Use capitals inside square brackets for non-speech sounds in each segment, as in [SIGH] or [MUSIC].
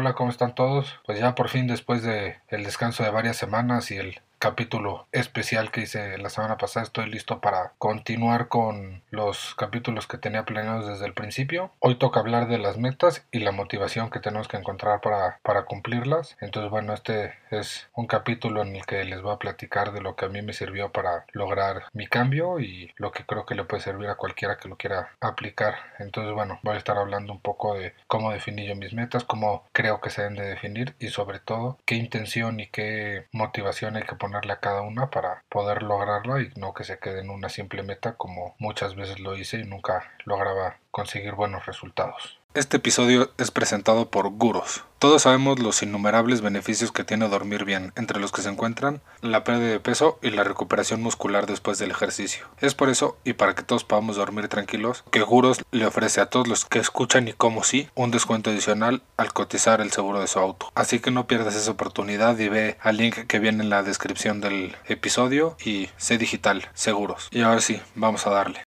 Hola, ¿cómo están todos? Pues ya por fin después de el descanso de varias semanas y el capítulo especial que hice la semana pasada. Estoy listo para continuar con los capítulos que tenía planeados desde el principio. Hoy toca hablar de las metas y la motivación que tenemos que encontrar para, para cumplirlas. Entonces, bueno, este es un capítulo en el que les voy a platicar de lo que a mí me sirvió para lograr mi cambio y lo que creo que le puede servir a cualquiera que lo quiera aplicar. Entonces, bueno, voy a estar hablando un poco de cómo definí yo mis metas, cómo creo que se deben de definir y sobre todo qué intención y qué motivación hay que poner a cada una para poder lograrla y no que se quede en una simple meta como muchas veces lo hice y nunca lograba conseguir buenos resultados. Este episodio es presentado por Guros. Todos sabemos los innumerables beneficios que tiene dormir bien, entre los que se encuentran la pérdida de peso y la recuperación muscular después del ejercicio. Es por eso, y para que todos podamos dormir tranquilos, que Guros le ofrece a todos los que escuchan y como sí un descuento adicional al cotizar el seguro de su auto. Así que no pierdas esa oportunidad y ve al link que viene en la descripción del episodio y sé digital, seguros. Y ahora sí, vamos a darle.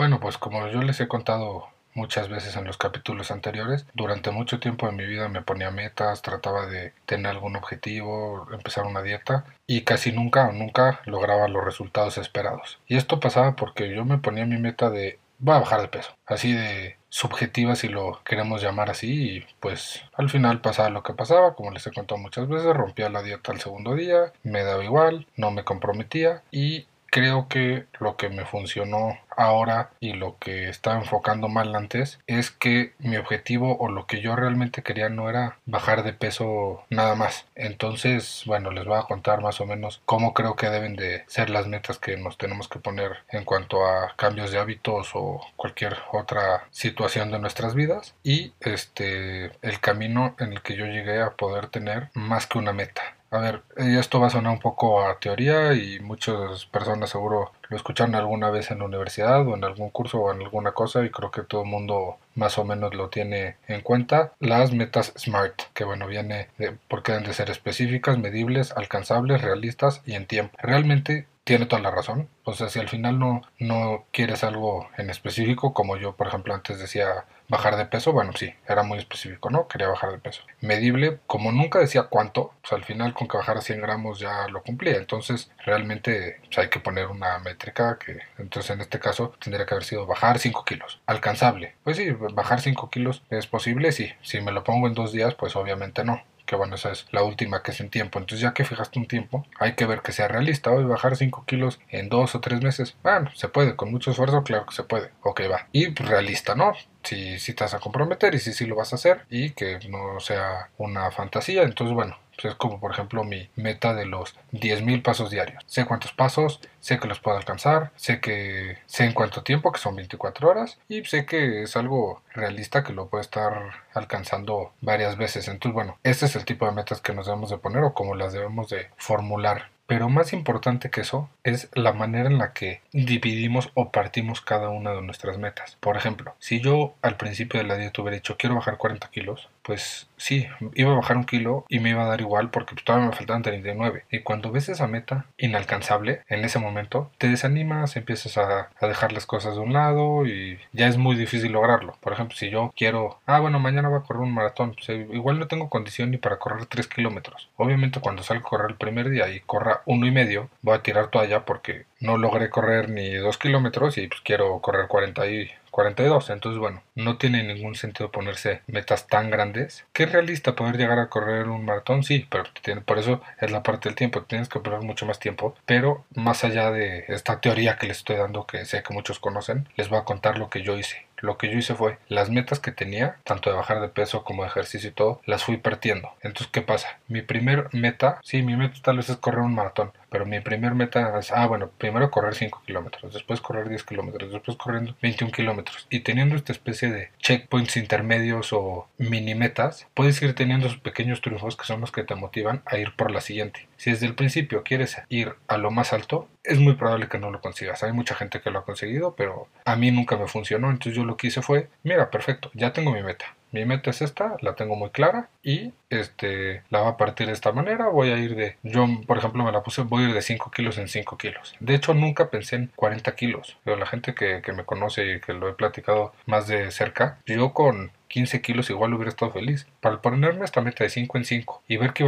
Bueno, pues como yo les he contado muchas veces en los capítulos anteriores, durante mucho tiempo de mi vida me ponía metas, trataba de tener algún objetivo, empezar una dieta y casi nunca o nunca lograba los resultados esperados. Y esto pasaba porque yo me ponía mi meta de voy a bajar de peso, así de subjetiva si lo queremos llamar así y pues al final pasaba lo que pasaba, como les he contado muchas veces, rompía la dieta al segundo día, me daba igual, no me comprometía y creo que lo que me funcionó ahora y lo que estaba enfocando mal antes es que mi objetivo o lo que yo realmente quería no era bajar de peso nada más. Entonces, bueno, les voy a contar más o menos cómo creo que deben de ser las metas que nos tenemos que poner en cuanto a cambios de hábitos o cualquier otra situación de nuestras vidas y este el camino en el que yo llegué a poder tener más que una meta. A ver, esto va a sonar un poco a teoría y muchas personas seguro lo escucharon alguna vez en la universidad o en algún curso o en alguna cosa y creo que todo el mundo más o menos lo tiene en cuenta. Las metas SMART, que bueno, viene de, porque deben de ser específicas, medibles, alcanzables, realistas y en tiempo. Realmente tiene toda la razón. O sea, si al final no, no quieres algo en específico, como yo, por ejemplo, antes decía bajar de peso, bueno, sí, era muy específico, ¿no? Quería bajar de peso. Medible, como nunca decía cuánto, pues al final con que bajara 100 gramos ya lo cumplía. Entonces, realmente pues, hay que poner una métrica que, entonces en este caso, tendría que haber sido bajar 5 kilos. Alcanzable. Pues sí, bajar 5 kilos es posible, sí. Si me lo pongo en dos días, pues obviamente no que bueno, esa es la última que es en tiempo. Entonces ya que fijaste un tiempo, hay que ver que sea realista. Hoy bajar 5 kilos en 2 o 3 meses, bueno, se puede, con mucho esfuerzo, claro que se puede. Ok, va. Y pues, realista, ¿no? Si, si te vas a comprometer y si sí lo vas a hacer y que no sea una fantasía. Entonces, bueno, pues es como por ejemplo mi meta de los 10.000 pasos diarios. Sé cuántos pasos, sé que los puedo alcanzar, sé que sé en cuánto tiempo, que son 24 horas, y sé que es algo realista que lo puedo estar alcanzando varias veces. Entonces, bueno, este es el tipo de metas que nos debemos de poner o como las debemos de formular. Pero más importante que eso es la manera en la que dividimos o partimos cada una de nuestras metas. Por ejemplo, si yo al principio de la dieta hubiera dicho quiero bajar 40 kilos, pues sí, iba a bajar un kilo y me iba a dar igual porque todavía me faltaban 39. Y cuando ves esa meta inalcanzable, en ese momento, te desanimas, empiezas a, a, dejar las cosas de un lado y ya es muy difícil lograrlo. Por ejemplo, si yo quiero, ah, bueno, mañana voy a correr un maratón, pues, igual no tengo condición ni para correr 3 kilómetros. Obviamente cuando salgo a correr el primer día y corra uno y medio, voy a tirar toalla porque no logré correr ni 2 kilómetros y pues quiero correr 40 y 42. Entonces, bueno, no tiene ningún sentido ponerse metas tan grandes. ¿Qué es realista poder llegar a correr un maratón? Sí, pero por eso es la parte del tiempo. Tienes que poner mucho más tiempo. Pero más allá de esta teoría que les estoy dando, que sé que muchos conocen, les voy a contar lo que yo hice. Lo que yo hice fue las metas que tenía, tanto de bajar de peso como de ejercicio y todo, las fui partiendo. Entonces, ¿qué pasa? Mi primer meta, sí, mi meta tal vez es correr un maratón, pero mi primer meta es, ah, bueno, primero correr 5 kilómetros, después correr 10 kilómetros, después corriendo 21 kilómetros. Y teniendo esta especie de checkpoints intermedios o mini metas, puedes ir teniendo esos pequeños triunfos que son los que te motivan a ir por la siguiente. Si desde el principio quieres ir a lo más alto, es muy probable que no lo consigas. Hay mucha gente que lo ha conseguido, pero a mí nunca me funcionó. Entonces yo lo que hice fue, mira, perfecto, ya tengo mi meta. Mi meta es esta, la tengo muy clara y este la va a partir de esta manera, voy a ir de, yo por ejemplo me la puse, voy a ir de 5 kilos en 5 kilos. De hecho nunca pensé en 40 kilos, pero la gente que, que me conoce y que lo he platicado más de cerca, yo con 15 kilos igual hubiera estado feliz. Para ponerme esta meta de 5 en 5 y ver que,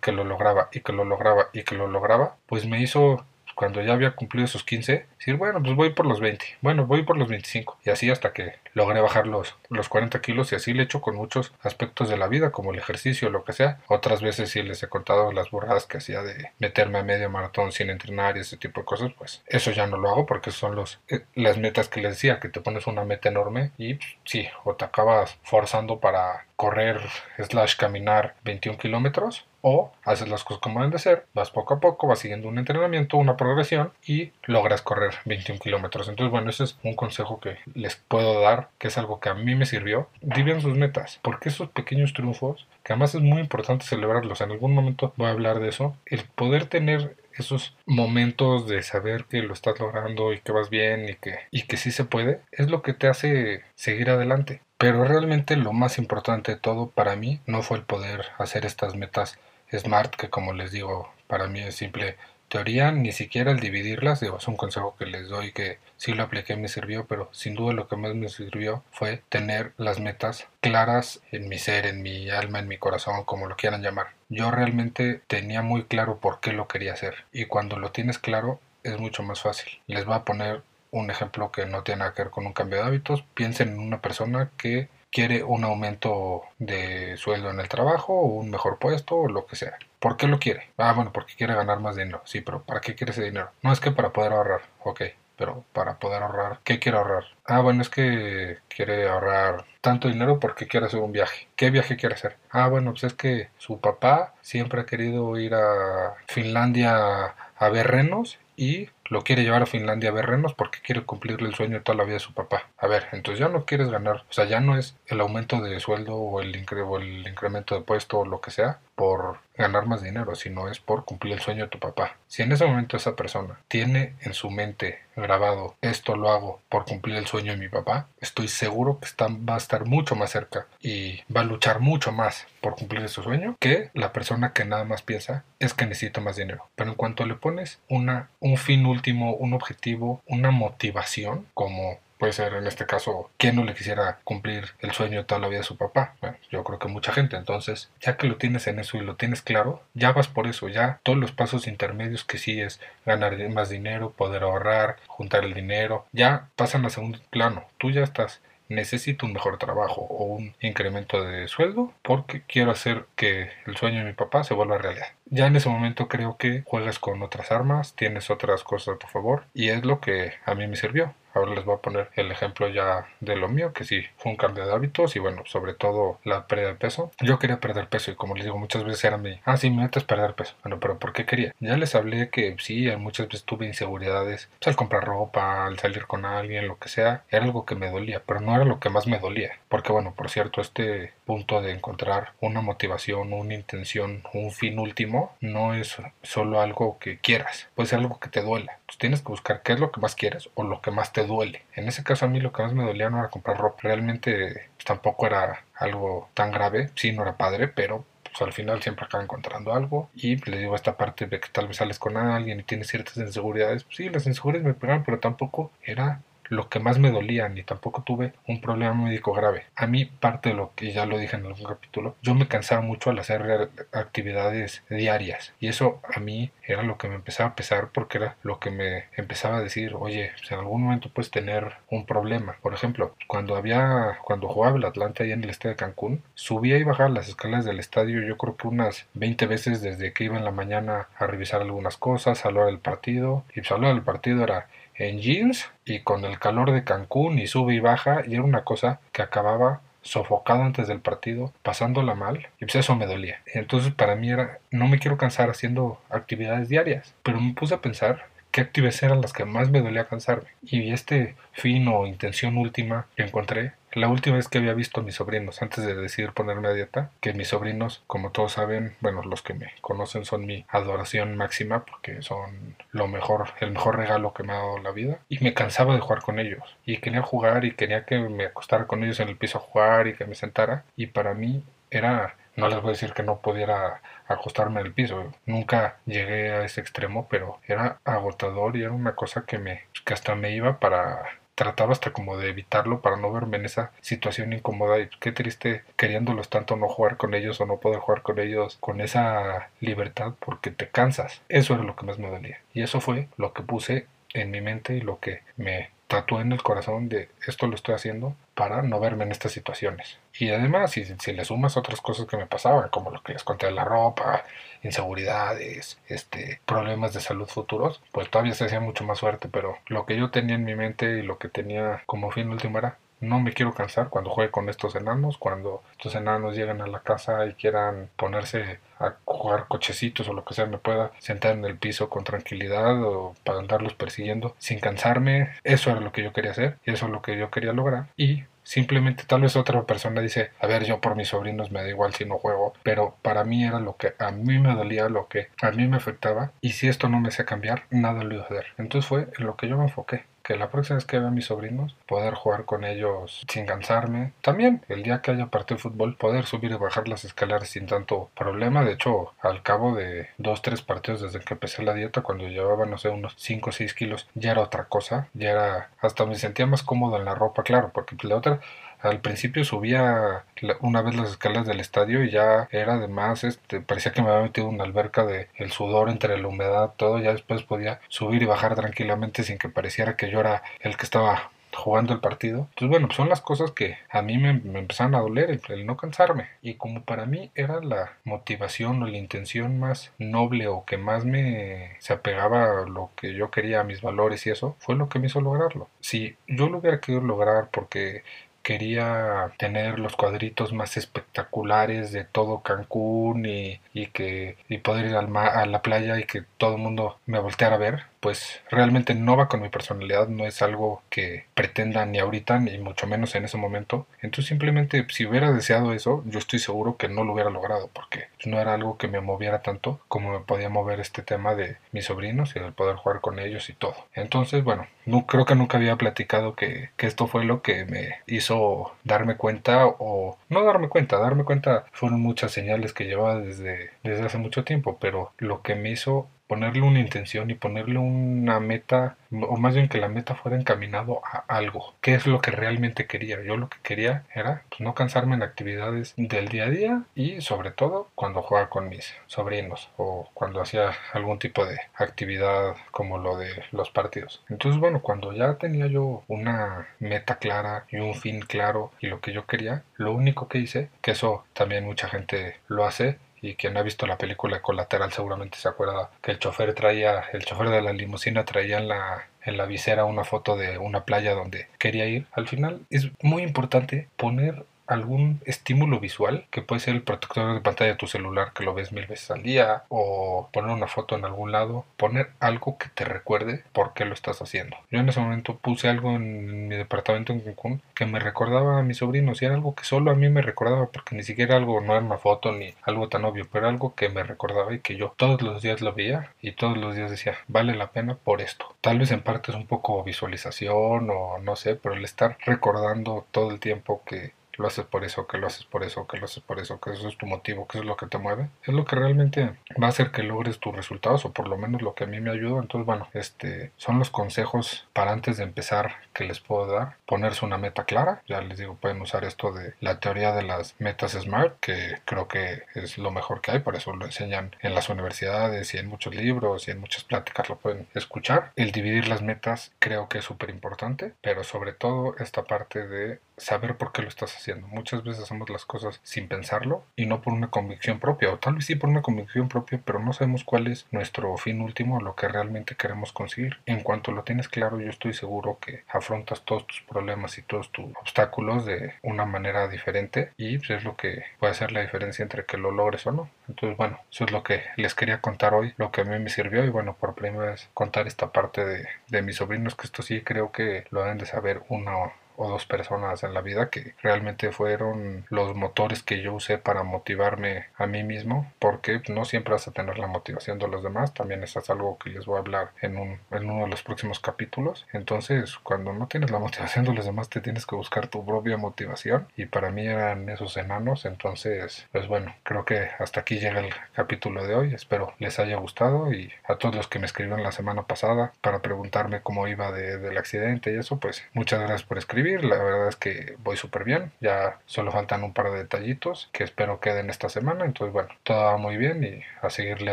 que lo lograba y que lo lograba y que lo lograba, pues me hizo cuando ya había cumplido esos 15, decir, bueno, pues voy por los 20, bueno, voy por los 25. Y así hasta que logré bajar los, los 40 kilos y así le he hecho con muchos aspectos de la vida, como el ejercicio, lo que sea. Otras veces sí les he contado las burradas que hacía de meterme a medio maratón sin entrenar y ese tipo de cosas, pues eso ya no lo hago porque son los, eh, las metas que les decía, que te pones una meta enorme y sí, o te acabas forzando para correr slash caminar 21 kilómetros o haces las cosas como deben de ser, vas poco a poco, vas siguiendo un entrenamiento, una progresión y logras correr 21 kilómetros. Entonces, bueno, ese es un consejo que les puedo dar, que es algo que a mí me sirvió. Dividan sus metas, porque esos pequeños triunfos, que además es muy importante celebrarlos, en algún momento voy a hablar de eso, el poder tener esos momentos de saber que lo estás logrando y que vas bien y que, y que sí se puede, es lo que te hace seguir adelante. Pero realmente lo más importante de todo para mí no fue el poder hacer estas metas SMART, que como les digo, para mí es simple teoría, ni siquiera el dividirlas, digo, es un consejo que les doy que sí lo apliqué me sirvió, pero sin duda lo que más me sirvió fue tener las metas claras en mi ser, en mi alma, en mi corazón, como lo quieran llamar. Yo realmente tenía muy claro por qué lo quería hacer y cuando lo tienes claro es mucho más fácil. Les voy a poner un ejemplo que no tiene que ver con un cambio de hábitos. Piensen en una persona que quiere un aumento de sueldo en el trabajo o un mejor puesto o lo que sea. ¿Por qué lo quiere? Ah, bueno, porque quiere ganar más dinero. Sí, pero ¿para qué quiere ese dinero? No es que para poder ahorrar. Ok, pero para poder ahorrar, ¿qué quiere ahorrar? Ah, bueno, es que quiere ahorrar tanto dinero porque quiere hacer un viaje. ¿Qué viaje quiere hacer? Ah, bueno, pues es que su papá siempre ha querido ir a Finlandia a ver renos y lo quiere llevar a Finlandia a ver renos porque quiere cumplirle el sueño de toda la vida de su papá. A ver, entonces ya no quieres ganar, o sea, ya no es el aumento de sueldo o el, o el incremento de puesto o lo que sea por ganar más dinero, sino es por cumplir el sueño de tu papá. Si en ese momento esa persona tiene en su mente grabado esto lo hago por cumplir el sueño de mi papá, estoy seguro que está, va a estar mucho más cerca y va a luchar mucho más por cumplir su sueño que la persona que nada más piensa es que necesito más dinero. Pero en cuanto le pones una, un fin último, un objetivo, una motivación, como puede ser en este caso, ¿quién no le quisiera cumplir el sueño de toda la vida de su papá? Bueno, yo creo que mucha gente. Entonces, ya que lo tienes en eso y lo tienes claro, ya vas por eso, ya todos los pasos intermedios que sí es ganar más dinero, poder ahorrar, juntar el dinero, ya pasan a segundo plano. Tú ya estás necesito un mejor trabajo o un incremento de sueldo porque quiero hacer que el sueño de mi papá se vuelva realidad. Ya en ese momento creo que juegas con otras armas, tienes otras cosas a tu favor y es lo que a mí me sirvió. Ahora les voy a poner el ejemplo ya de lo mío, que sí fue un cambio de hábitos y bueno, sobre todo la pérdida de peso. Yo quería perder peso y como les digo, muchas veces era mi, ah, sí, mi meta es perder peso. Bueno, pero ¿por qué quería? Ya les hablé que sí, muchas veces tuve inseguridades pues, al comprar ropa, al salir con alguien, lo que sea. Era algo que me dolía, pero no era lo que más me dolía. Porque bueno, por cierto, este punto de encontrar una motivación, una intención, un fin último, no es solo algo que quieras, puede ser algo que te duela. Tú tienes que buscar qué es lo que más quieres o lo que más te duele. En ese caso a mí lo que más me dolía no era comprar ropa. Realmente pues, tampoco era algo tan grave. Sí, no era padre, pero pues, al final siempre acaba encontrando algo. Y pues, le digo esta parte de que tal vez sales con alguien y tienes ciertas inseguridades. Pues, sí, las inseguridades me pegaron, pero tampoco era lo que más me dolía, ni tampoco tuve un problema médico grave. A mí, parte de lo que ya lo dije en algún capítulo, yo me cansaba mucho al hacer actividades diarias. Y eso a mí era lo que me empezaba a pesar porque era lo que me empezaba a decir, oye, pues en algún momento puedes tener un problema. Por ejemplo, cuando había, cuando jugaba el Atlanta ahí en el estadio de Cancún, subía y bajaba las escaleras del estadio yo creo que unas 20 veces desde que iba en la mañana a revisar algunas cosas, a lo del partido. Y pues a del partido era en jeans y con el calor de Cancún y sube y baja y era una cosa que acababa sofocado antes del partido, pasándola mal, y pues eso me dolía. Entonces para mí era, no me quiero cansar haciendo actividades diarias, pero me puse a pensar qué actividades eran las que más me dolía cansarme. Y este fin o intención última que encontré la última vez que había visto a mis sobrinos, antes de decidir ponerme a dieta, que mis sobrinos, como todos saben, bueno, los que me conocen son mi adoración máxima porque son lo mejor, el mejor regalo que me ha dado la vida. Y me cansaba de jugar con ellos. Y quería jugar y quería que me acostara con ellos en el piso a jugar y que me sentara. Y para mí era no les voy a decir que no pudiera acostarme en el piso. Nunca llegué a ese extremo, pero era agotador y era una cosa que me que hasta me iba para trataba hasta como de evitarlo para no verme en esa situación incómoda y qué triste queriéndolos tanto no jugar con ellos o no poder jugar con ellos con esa libertad porque te cansas. Eso era lo que más me dolía. Y eso fue lo que puse en mi mente y lo que me tatué en el corazón de esto lo estoy haciendo para no verme en estas situaciones. Y además, si, si le sumas otras cosas que me pasaban, como lo que les conté de la ropa, inseguridades, este, problemas de salud futuros, pues todavía se hacía mucho más fuerte, pero lo que yo tenía en mi mente y lo que tenía como fin último era no me quiero cansar cuando juegue con estos enanos, cuando estos enanos lleguen a la casa y quieran ponerse a jugar cochecitos o lo que sea, me pueda sentar en el piso con tranquilidad o para andarlos persiguiendo sin cansarme. Eso era lo que yo quería hacer y eso es lo que yo quería lograr. Y Simplemente tal vez otra persona dice, a ver, yo por mis sobrinos me da igual si no juego, pero para mí era lo que a mí me dolía, lo que a mí me afectaba, y si esto no me hacía cambiar, nada lo iba a hacer. Entonces fue en lo que yo me enfoqué que la próxima vez que vea a mis sobrinos, poder jugar con ellos sin cansarme. También, el día que haya partido de fútbol, poder subir y bajar las escaleras sin tanto problema. De hecho, al cabo de dos, tres partidos desde que empecé la dieta, cuando llevaba, no sé, unos 5 o 6 kilos, ya era otra cosa. Ya era, hasta me sentía más cómodo en la ropa, claro, porque la otra al principio subía una vez las escaleras del estadio y ya era además, este, parecía que me había metido una alberca de el sudor entre la humedad, todo, ya después podía subir y bajar tranquilamente sin que pareciera que yo era el que estaba jugando el partido. Entonces, bueno, son las cosas que a mí me, empezaron a doler, el, no cansarme. Y como para mí era la motivación o la intención más noble o que más me se apegaba a lo que yo quería, a mis valores y eso, fue lo que me hizo lograrlo. Si yo lo hubiera querido lograr porque quería tener los cuadritos más espectaculares de todo Cancún y, que y poder ir al a la playa y que todo el mundo me volteara a ver pues realmente no va con mi personalidad, no es algo que pretenda ni ahorita ni mucho menos en ese momento. Entonces simplemente si hubiera deseado eso, yo estoy seguro que no lo hubiera logrado porque no era algo que me moviera tanto como me podía mover este tema de mis sobrinos y el poder jugar con ellos y todo. Entonces, bueno, no creo que nunca había platicado que, que esto fue lo que me hizo darme cuenta o no darme cuenta, darme cuenta fueron muchas señales que llevaba desde, desde hace mucho tiempo, pero lo que me hizo ponerle una intención y ponerle una meta, o más bien que la meta fuera encaminado a algo. ¿Qué es lo que realmente quería? Yo lo que quería era pues, no cansarme en actividades del día a día y sobre todo cuando jugaba con mis sobrinos o cuando hacía algún tipo de actividad como lo de los partidos. Entonces, bueno, cuando ya tenía yo una meta clara y un fin claro y lo que yo quería, lo único que hice, que eso también mucha gente lo hace, y quien ha visto la película Colateral seguramente se acuerda que el chofer traía, el chofer de la limusina traía en la, en la visera una foto de una playa donde quería ir. Al final es muy importante poner algún estímulo visual, que puede ser el protector de pantalla de tu celular que lo ves mil veces al día, o poner una foto en algún lado, poner algo que te recuerde por qué lo estás haciendo. Yo en ese momento puse algo en mi departamento en Cancún que me recordaba a mis sobrinos y era algo que solo a mí me recordaba porque ni siquiera algo, no era una foto ni algo tan obvio, pero algo que me recordaba y que yo todos los días lo veía y todos los días decía, vale la pena por esto. Tal vez en parte es un poco visualización o no sé, pero el estar recordando todo el tiempo que lo haces por eso, que lo haces por eso, que lo haces por eso, que eso es tu motivo, que eso es lo que te mueve, es lo que realmente va a hacer que logres tus resultados o por lo menos lo que a mí me ayuda. Entonces, bueno, este son los consejos para antes de empezar que les puedo dar. Ponerse una meta clara, ya les digo, pueden usar esto de la teoría de las metas SMART, que creo que es lo mejor que hay, por eso lo enseñan en las universidades y en muchos libros y en muchas pláticas lo pueden escuchar. El dividir las metas creo que es súper importante, pero sobre todo esta parte de saber por qué lo estás haciendo. Muchas veces hacemos las cosas sin pensarlo y no por una convicción propia, o tal vez sí por una convicción propia, pero no sabemos cuál es nuestro fin último, lo que realmente queremos conseguir. En cuanto lo tienes claro, yo estoy seguro que afrontas todos tus problemas y todos tus obstáculos de una manera diferente y pues, es lo que puede hacer la diferencia entre que lo logres o no. Entonces, bueno, eso es lo que les quería contar hoy, lo que a mí me sirvió y bueno, por primera vez contar esta parte de, de mis sobrinos, que esto sí creo que lo deben de saber uno o dos personas en la vida que realmente fueron los motores que yo usé para motivarme a mí mismo, porque no siempre vas a tener la motivación de los demás, también eso es algo que les voy a hablar en, un, en uno de los próximos capítulos. Entonces, cuando no tienes la [LAUGHS] motivación de los demás, te tienes que buscar tu propia motivación y para mí eran esos enanos, entonces, pues bueno, creo que hasta aquí llega el capítulo de hoy, espero les haya gustado y a todos los que me escribieron la semana pasada para preguntarme cómo iba de, del accidente y eso, pues muchas gracias por la verdad es que voy súper bien. Ya solo faltan un par de detallitos que espero queden esta semana. Entonces, bueno, todo va muy bien y a seguirle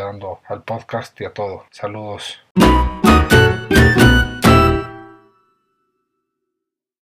dando al podcast y a todo. Saludos.